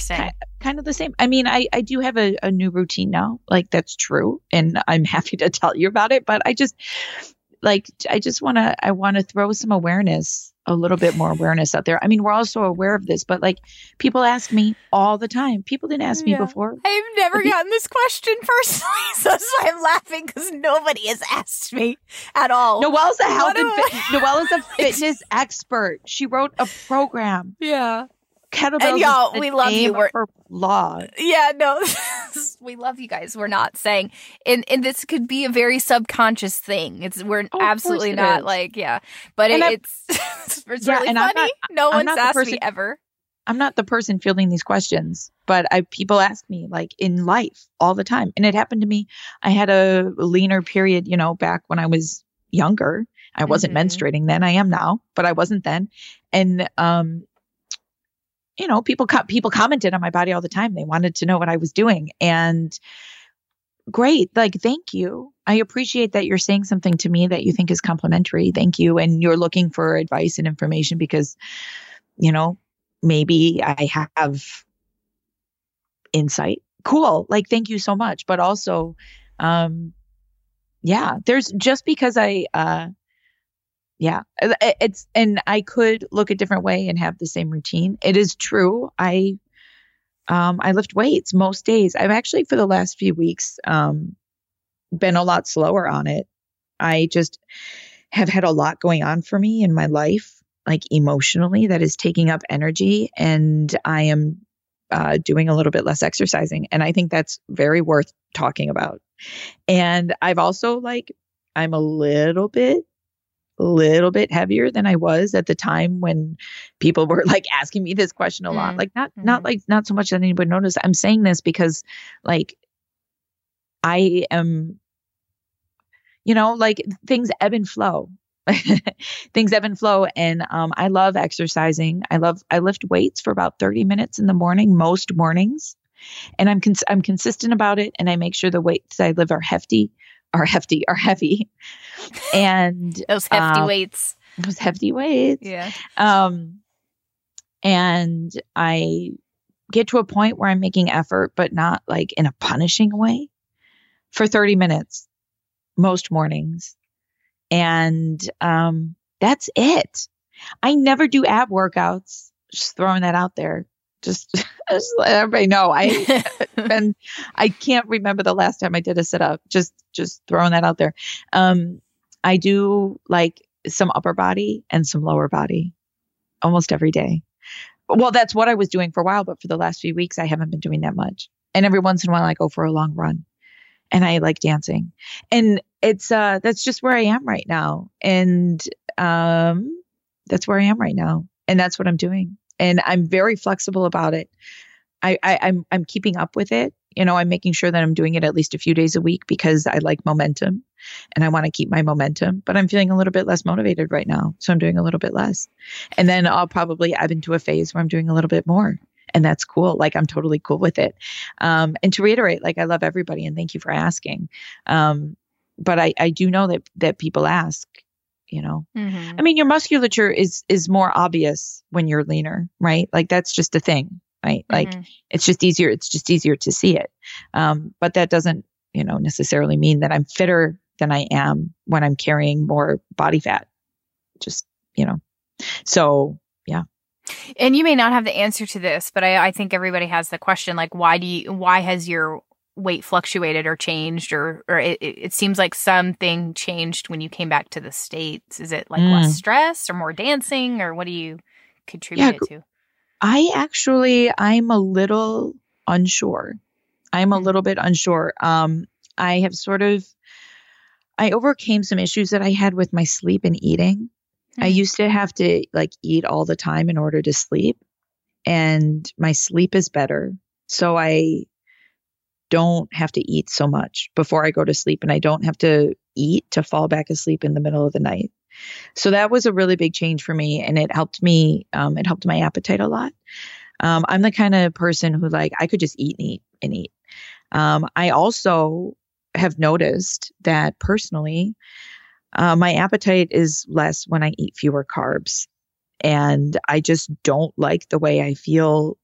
kind of the same. I mean, I, I do have a, a new routine now. Like that's true. And I'm happy to tell you about it. But I just like I just wanna I wanna throw some awareness, a little bit more awareness out there. I mean, we're also aware of this, but like people ask me all the time. People didn't ask yeah. me before. I've never gotten this question personally, so that's why I'm laughing because nobody has asked me at all. Noelle's a health and fit- Noelle's a fitness expert. She wrote a program. Yeah kettlebells. And y'all, we love you. We're law. Yeah, no, we love you guys. We're not saying, and and this could be a very subconscious thing. It's we're oh, absolutely not is. like yeah, but it, it's it's yeah, really funny. Not, no I'm one's asked person, me ever. I'm not the person fielding these questions, but I people ask me like in life all the time, and it happened to me. I had a leaner period, you know, back when I was younger. I wasn't mm-hmm. menstruating then. I am now, but I wasn't then. And um, you know, people co- people commented on my body all the time. They wanted to know what I was doing, and great, like thank you. I appreciate that you're saying something to me that you think is complimentary. Thank you, and you're looking for advice and information because, you know, maybe I have insight. Cool, like thank you so much. But also, um, yeah, there's just because I uh yeah uh, it's and i could look a different way and have the same routine it is true i um i lift weights most days i've actually for the last few weeks um been a lot slower on it I just have had a lot going on for me in my life, like emotionally, that is taking up energy. And I am uh, doing a little bit less exercising. And I think that's very worth talking about. And I've also, like, I'm a little bit little bit heavier than I was at the time when people were like asking me this question a lot. Mm-hmm. Like not mm-hmm. not like not so much that anybody noticed. I'm saying this because like I am you know, like things ebb and flow. things ebb and flow and um, I love exercising. I love I lift weights for about 30 minutes in the morning most mornings. And I'm cons- I'm consistent about it and I make sure the weights I live are hefty are hefty, are heavy. And those hefty uh, weights. Those hefty weights. Yeah. Um, and I get to a point where I'm making effort, but not like in a punishing way for 30 minutes most mornings. And um, that's it. I never do ab workouts. Just throwing that out there just, just let everybody know I been I can't remember the last time I did a sit up. Just just throwing that out there. Um, I do like some upper body and some lower body almost every day. Well, that's what I was doing for a while, but for the last few weeks I haven't been doing that much. And every once in a while I go for a long run. And I like dancing. And it's uh that's just where I am right now. And um that's where I am right now. And that's what I'm doing and I'm very flexible about it. I, I I'm I'm keeping up with it. You know, I'm making sure that I'm doing it at least a few days a week because I like momentum and I want to keep my momentum, but I'm feeling a little bit less motivated right now. So I'm doing a little bit less. And then I'll probably ebb into a phase where I'm doing a little bit more. And that's cool. Like I'm totally cool with it. Um, and to reiterate, like I love everybody and thank you for asking. Um, but I, I do know that that people ask, you know? Mm-hmm. i mean your musculature is is more obvious when you're leaner right? Like that's just a thing right? Mm-hmm. like it's just easier it's just easier to see it. Um, but that doesn't you know necessarily mean that i'm fitter than i am when i'm carrying more body fat. Just you know. So yeah. And you may not have the answer to this but i, I think everybody has the question like why do you why has your weight fluctuated or changed or or it, it seems like something changed when you came back to the states is it like mm. less stress or more dancing or what do you contribute yeah, to i actually i'm a little unsure i'm a mm. little bit unsure um i have sort of i overcame some issues that i had with my sleep and eating mm. i used to have to like eat all the time in order to sleep and my sleep is better so i don't have to eat so much before I go to sleep and I don't have to eat to fall back asleep in the middle of the night. So that was a really big change for me and it helped me, um, it helped my appetite a lot. Um, I'm the kind of person who like, I could just eat and eat and eat. Um, I also have noticed that personally, uh, my appetite is less when I eat fewer carbs. And I just don't like the way I feel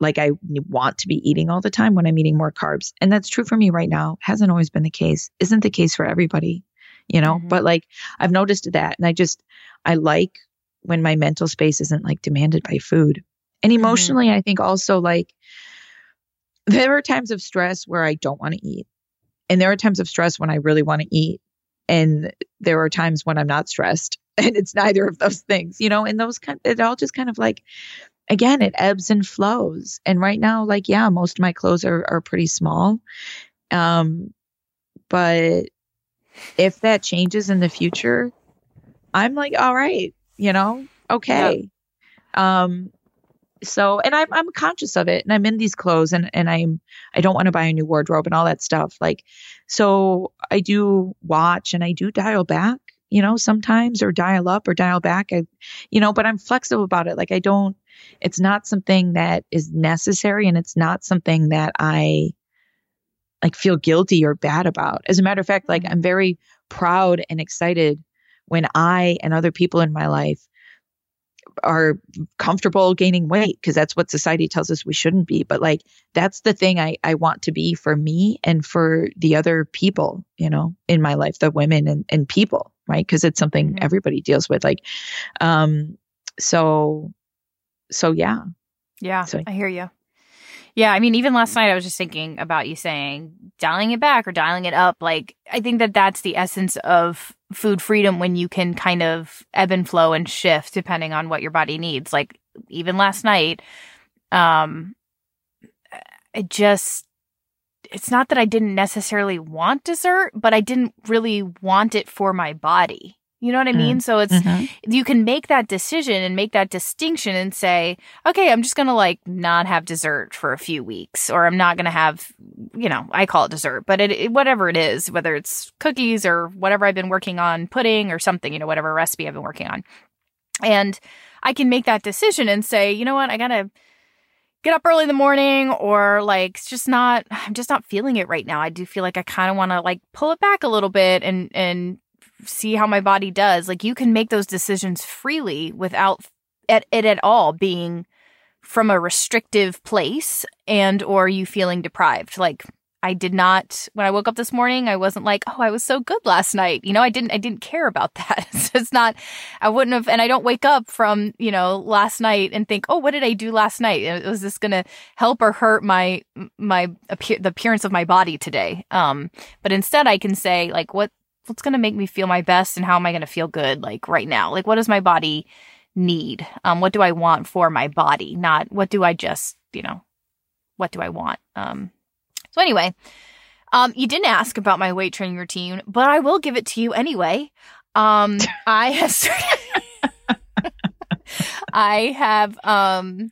like I want to be eating all the time when I'm eating more carbs. And that's true for me right now. Hasn't always been the case. Isn't the case for everybody, you know? Mm-hmm. But like I've noticed that and I just I like when my mental space isn't like demanded by food. And mm-hmm. emotionally, mm-hmm. I think also like there are times of stress where I don't want to eat. And there are times of stress when I really want to eat. And there are times when I'm not stressed and it's neither of those things, you know, and those kind it all just kind of like again, it ebbs and flows. And right now, like, yeah, most of my clothes are, are pretty small. Um, but if that changes in the future, I'm like, all right, you know, okay. Yeah. Um, so, and I'm, I'm conscious of it and I'm in these clothes and, and I'm, I don't want to buy a new wardrobe and all that stuff. Like, so I do watch and I do dial back, you know, sometimes or dial up or dial back. I, you know, but I'm flexible about it. Like, I don't, it's not something that is necessary and it's not something that I like feel guilty or bad about. As a matter of fact, like mm-hmm. I'm very proud and excited when I and other people in my life are comfortable gaining weight because that's what society tells us we shouldn't be. But like that's the thing I, I want to be for me and for the other people, you know, in my life, the women and, and people, right? Because it's something mm-hmm. everybody deals with. Like um so so yeah. Yeah, so, I hear you. Yeah, I mean, even last night I was just thinking about you saying dialing it back or dialing it up. Like, I think that that's the essence of food freedom when you can kind of ebb and flow and shift depending on what your body needs. Like, even last night, um, it just, it's not that I didn't necessarily want dessert, but I didn't really want it for my body. You know what I mean? Mm. So it's, mm-hmm. you can make that decision and make that distinction and say, okay, I'm just going to like not have dessert for a few weeks, or I'm not going to have, you know, I call it dessert, but it, it, whatever it is, whether it's cookies or whatever I've been working on, pudding or something, you know, whatever recipe I've been working on. And I can make that decision and say, you know what, I got to, get up early in the morning or like it's just not I'm just not feeling it right now. I do feel like I kind of want to like pull it back a little bit and and see how my body does. Like you can make those decisions freely without it, it at all being from a restrictive place and or you feeling deprived. Like I did not when I woke up this morning, I wasn't like, "Oh, I was so good last night." You know, I didn't I didn't care about that. it's not I wouldn't have and I don't wake up from, you know, last night and think, "Oh, what did I do last night? Was this going to help or hurt my my appear the appearance of my body today?" Um, but instead I can say like what what's going to make me feel my best and how am I going to feel good like right now? Like what does my body need? Um, what do I want for my body? Not what do I just, you know, what do I want? Um, so anyway, um, you didn't ask about my weight training routine, but I will give it to you anyway. Um, I have, I have, um,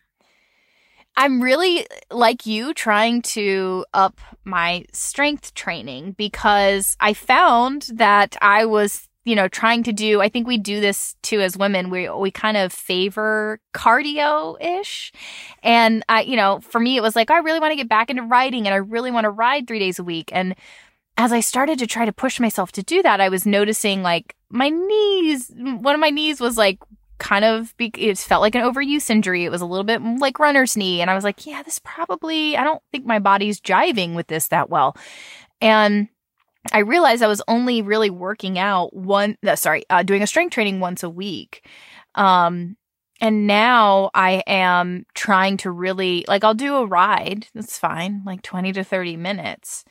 I'm really like you trying to up my strength training because I found that I was, you know, trying to do, I think we do this too as women. We, we kind of favor cardio ish. And I, you know, for me, it was like, oh, I really want to get back into riding and I really want to ride three days a week. And as I started to try to push myself to do that, I was noticing like my knees, one of my knees was like kind of be- it felt like an overuse injury. It was a little bit like runner's knee. And I was like, yeah, this probably, I don't think my body's jiving with this that well. And I realized I was only really working out one, uh, sorry, uh, doing a strength training once a week. Um, and now I am trying to really, like, I'll do a ride. That's fine, like 20 to 30 minutes.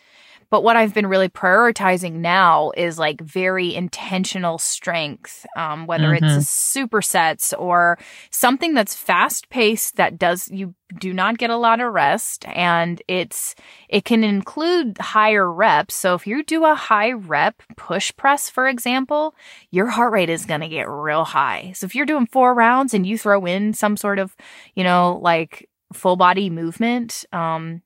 But what I've been really prioritizing now is like very intentional strength, um, whether mm-hmm. it's supersets or something that's fast paced that does, you do not get a lot of rest and it's, it can include higher reps. So if you do a high rep push press, for example, your heart rate is going to get real high. So if you're doing four rounds and you throw in some sort of, you know, like full body movement, um,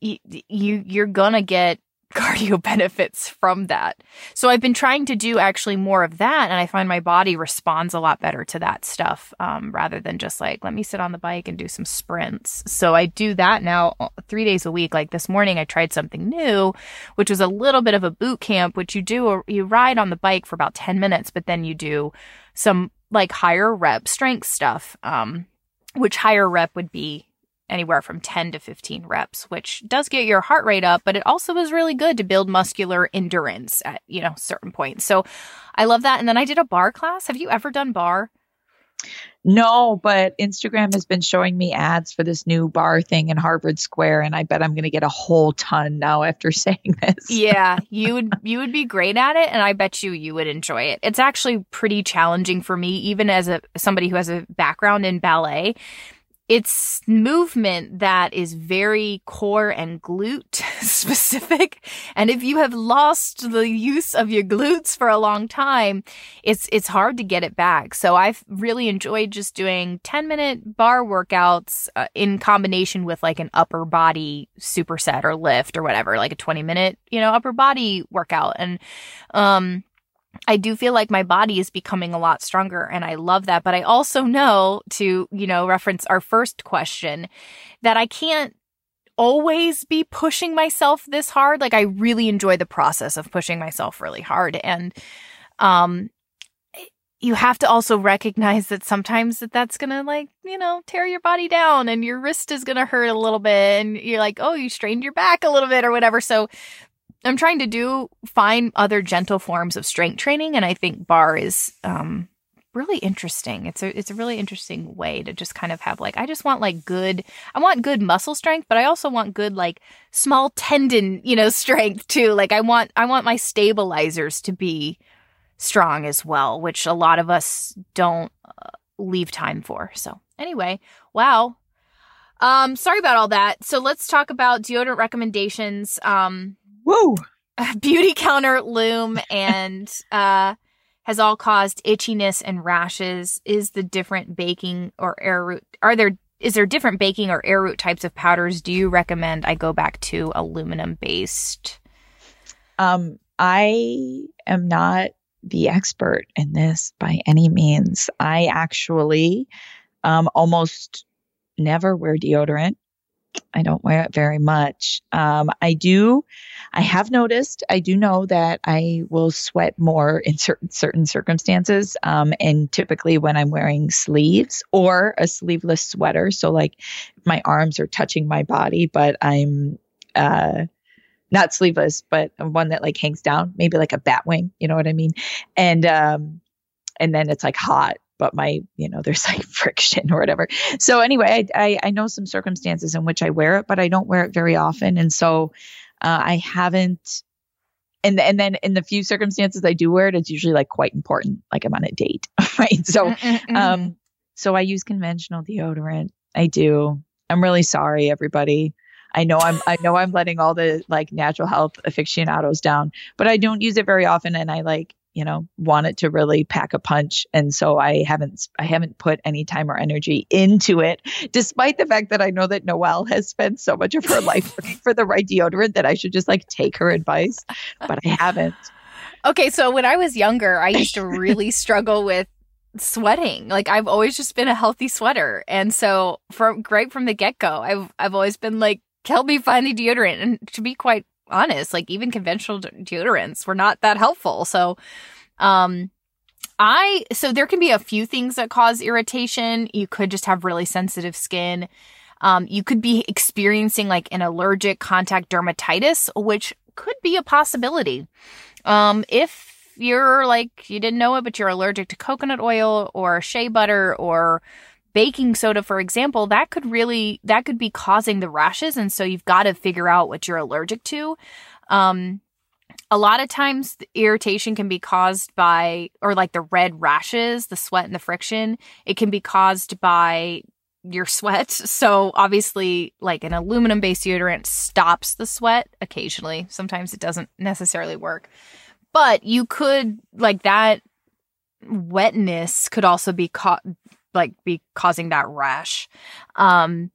you, you you're gonna get cardio benefits from that. So I've been trying to do actually more of that, and I find my body responds a lot better to that stuff um, rather than just like let me sit on the bike and do some sprints. So I do that now uh, three days a week. Like this morning, I tried something new, which was a little bit of a boot camp, which you do you ride on the bike for about ten minutes, but then you do some like higher rep strength stuff. Um, which higher rep would be anywhere from 10 to 15 reps, which does get your heart rate up, but it also is really good to build muscular endurance at, you know, certain points. So I love that. And then I did a barre class. Have you ever done barre? No, but Instagram has been showing me ads for this new barre thing in Harvard Square, and I bet I'm going to get a whole ton now after saying this. yeah, you would you would be great at it, and I bet you you would enjoy it. It's actually pretty challenging for me, even as a somebody who has a background in ballet it's movement that is very core and glute specific. And if you have lost the use of your glutes for a long time, it's, it's hard to get it back. So I've really enjoyed just doing 10 minute barre workouts uh, in combination with like an upper body superset or lift or whatever, like a 20 minute, you know, upper body workout. And, um, I do feel like my body is becoming a lot stronger and I love that. But I also know to, you know, reference our first question that I can't always be pushing myself this hard. Like I really enjoy the process of pushing myself really hard. And, um, you have to also recognize that sometimes that that's going to like, you know, tear your body down and your wrist is going to hurt a little bit and you're like, oh, you strained your back a little bit or whatever. So I'm trying to do find other gentle forms of strength training, and I think barre is um, really interesting. It's a it's a really interesting way to just kind of have like I just want like good I want good muscle strength, but I also want good like small tendon, you know, strength too. Like I want I want my stabilizers to be strong as well, which a lot of us don't uh, leave time for. So, anyway, wow. Um sorry about all that. So let's talk about deodorant recommendations. Um Woo. Beauty counter Lume and uh has all caused itchiness and rashes. Is the different baking or arrowroot are there is there different baking or arrowroot types of powders? Do you recommend I go back to aluminum based? Um, I am not the expert in this by any means. I actually um, almost never wear deodorant. I don't wear it very much. Um, I do, I have noticed, I do know that I will sweat more in certain certain circumstances, um, and typically when I'm wearing sleeves or a sleeveless sweater. So like my arms are touching my body, but I'm uh, not sleeveless, but one that like hangs down, maybe like a bat wing. You know what I mean? And um, and then it's like hot but my you know there's like friction or whatever. So anyway I, I, I know some circumstances in which i wear it but i don't wear it very often. And so uh, i haven't and and then in the few circumstances i do wear it it's usually like quite important like i'm on a date right? So um so i use conventional deodorant. I do. I'm really sorry everybody. I know I'm I know I'm letting all the like natural health aficionados down, but I don't use it very often and I like you know want it to really pack a punch. And so i haven't i haven't put any time or energy into it despite the fact that i know that noelle has spent so much of her life looking for the right deodorant that i should just like take her advice but i haven't. Okay so when i was younger i used to really struggle with sweating. Like i've always just been a healthy sweater. And so from right from the get-go i've i've always been like help me find the deodorant. And to be quite honest, like even conventional deodorants were not that helpful. So, um, I, so there can be a few things that cause irritation. You could just have really sensitive skin. Um, you could be experiencing like an allergic contact dermatitis, which could be a possibility. Um, if you're like, you didn't know it, but you're allergic to coconut oil or shea butter or baking soda, for example, that could really, that could be causing the rashes. And so you've got to figure out what you're allergic to. Um, a lot of times irritation can be caused by, or like the red rashes, the sweat and the friction, it can be caused by your sweat. So obviously, like an aluminum based deodorant stops the sweat occasionally. Sometimes it doesn't necessarily work. But you could, like that wetness could also be caught like be causing that rash. Um,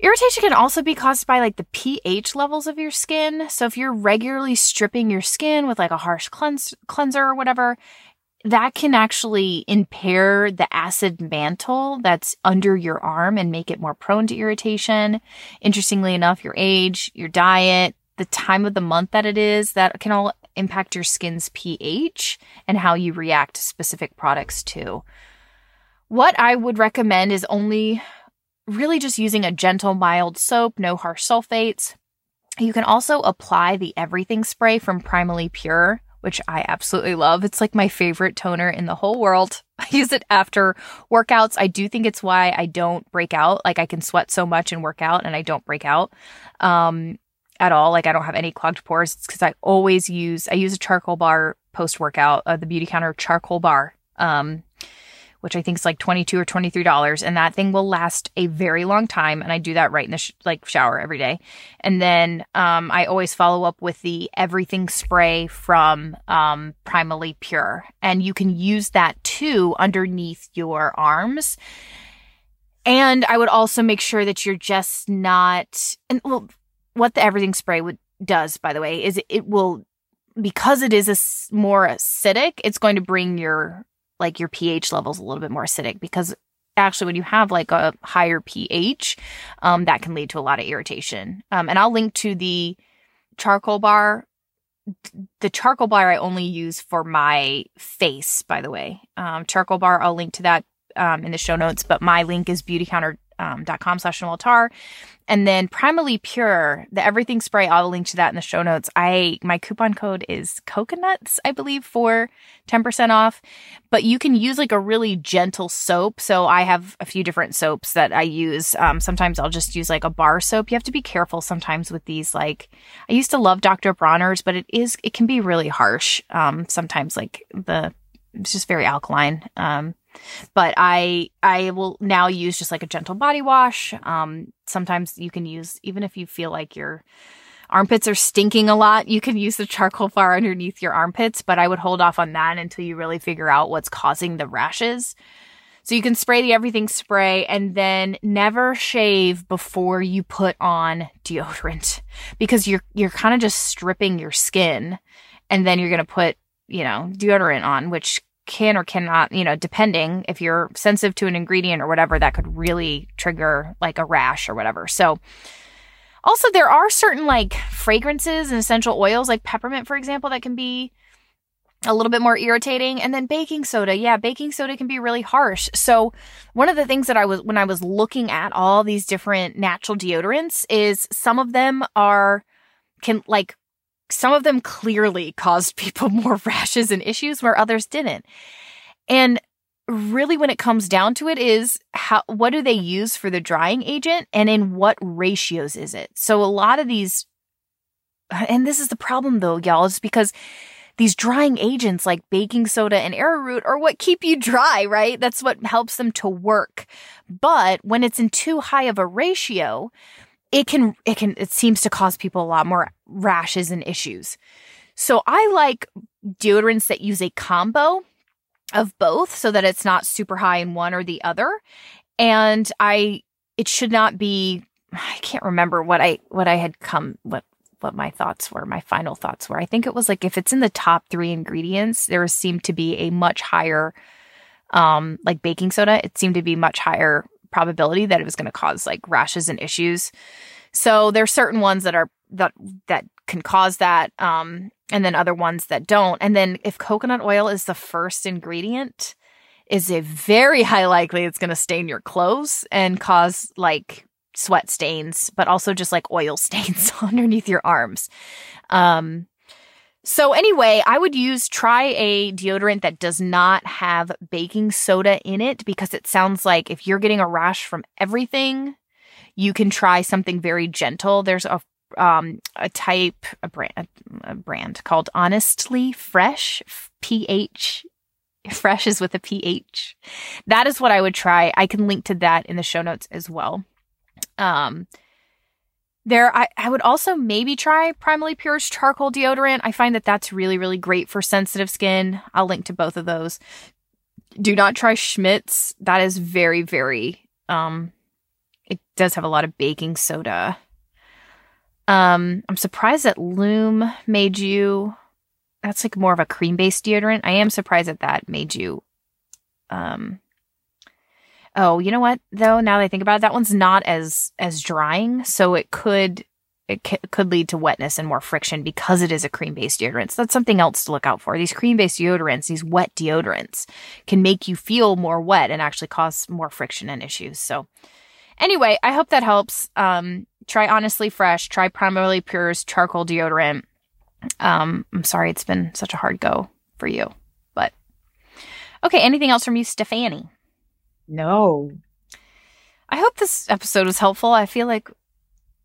irritation can also be caused by like the pH levels of your skin. So if you're regularly stripping your skin with like a harsh cleanse- cleanser or whatever, that can actually impair the acid mantle that's under your arm and make it more prone to irritation. Interestingly enough, your age, your diet, the time of the month that it is, that can all impact your skin's pH and how you react to specific products too. What I would recommend is only really just using a gentle, mild soap, no harsh sulfates. You can also apply the everything spray from Primally Pure, which I absolutely love. It's like my favorite toner in the whole world. I use it after workouts. I do think it's why I don't break out. Like I can sweat so much and work out and I don't break out. Um, at all. Like I don't have any clogged pores. It's because I always use I use a charcoal bar post workout, uh, the Beautycounter charcoal bar. Um, which I think is like 22 or $23. And that thing will last a very long time. And I do that right in the sh- like shower every day. And then, um, I always follow up with the everything spray from, um, Primally Pure. And you can use that too underneath your arms. And I would also make sure that you're just not, and well, what the everything spray would, does, by the way, is it will because it is a more acidic, it's going to bring your like your pH levels a little bit more acidic because actually when you have like a higher pH, um, that can lead to a lot of irritation. Um, and I'll link to the charcoal bar. The charcoal bar I only use for my face, by the way. Um, charcoal bar, I'll link to that um, in the show notes, but my link is beautycounter.com um, slash Noelle Tarr. And then Primally Pure, the everything spray, I'll link to that in the show notes. I my coupon code is coconuts, I believe, for 10% off. But you can use like a really gentle soap. So I have a few different soaps that I use. Um, sometimes I'll just use like a bar soap. You have to be careful sometimes with these. Like I used to love Dr. Bronner's, but it is it can be really harsh. Um, sometimes like the it's just very alkaline. Um, but I I will now use just like a gentle body wash. Um, sometimes you can use even if you feel like your armpits are stinking a lot, you can use the charcoal bar underneath your armpits. But I would hold off on that until you really figure out what's causing the rashes. So you can spray the everything spray and then never shave before you put on deodorant because you're you're kind of just stripping your skin and then you're going to put, you know, deodorant on which can or cannot, you know, depending if you're sensitive to an ingredient or whatever, that could really trigger like a rash or whatever. So, also, there are certain like fragrances and essential oils, like peppermint, for example, that can be a little bit more irritating. And then baking soda. Yeah, baking soda can be really harsh. So, one of the things that I was, when I was looking at all these different natural deodorants, is some of them are, can like some of them clearly caused people more rashes and issues where others didn't. And really when it comes down to it is how what do they use for the drying agent and in what ratios is it? So a lot of these and this is the problem though, y'all, is because these drying agents like baking soda and arrowroot are what keep you dry, right? That's what helps them to work. But when it's in too high of a ratio, it can it can it seems to cause people a lot more rashes and issues. So I like deodorants that use a combo of both so that it's not super high in one or the other. And I it should not be I can't remember what I what I had come what what my thoughts were, my final thoughts were. I think it was like if it's in the top 3 ingredients, there seemed to be a much higher um like baking soda, it seemed to be much higher probability that it was going to cause like rashes and issues. So there are certain ones that are that that can cause that um and then other ones that don't. And then if coconut oil is the first ingredient, is a very high likely it's going to stain your clothes and cause like sweat stains, but also just like oil stains underneath your arms. Um so anyway, I would use try a deodorant that does not have baking soda in it because it sounds like if you're getting a rash from everything, you can try something very gentle. There's a um a type a brand a brand called Honestly pHresh pH fresh is with a pH. That is what I would try. I can link to that in the show notes as well. Um there, I, I would also maybe try Primally Pure's charcoal deodorant. I find that that's really, really great for sensitive skin. I'll link to both of those. Do not try Schmidt's. That is very, very, um, it does have a lot of baking soda. Um, I'm surprised that Lume made you, that's like more of a cream based deodorant. I am surprised that that made you, um, Oh, you know what though? Now that I think about it, that one's not as as drying, so it could it c- could lead to wetness and more friction because it is a cream based deodorant. So that's something else to look out for. These cream based deodorants, these wet deodorants, can make you feel more wet and actually cause more friction and issues. So, anyway, I hope that helps. Um, try Honestly pHresh. Try Primally Pure's charcoal deodorant. Um, I'm sorry it's been such a hard go for you, but okay. Anything else from you, Stefani? No. I hope this episode was helpful. I feel like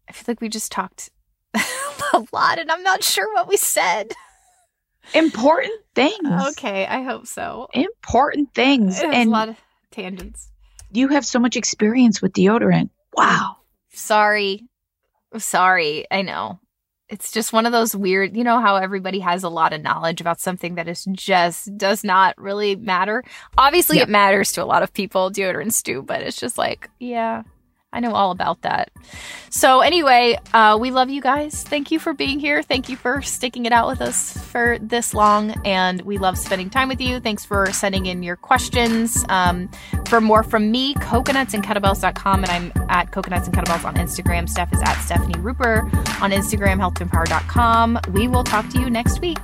I feel like we just talked a lot and I'm not sure what we said. Important things. Okay, I hope so. Important things. and a lot of tangents. You have so much experience with deodorant. Wow. Sorry. Sorry. I know it's just one of those weird, you know, how everybody has a lot of knowledge about something that is just does not really matter. Obviously, it matters to a lot of people, deodorants do, but it's just like, yeah, I know all about that. So, anyway, uh, we love you guys. Thank you for being here. Thank you for sticking it out with us for this long. And we love spending time with you. Thanks for sending in your questions. Um, for more from me, coconutsandkettlebells.com. And I'm at coconuts and kettlebells on Instagram. Steph is at Stefani Ruper on Instagram, health2empower.com. We will talk to you next week.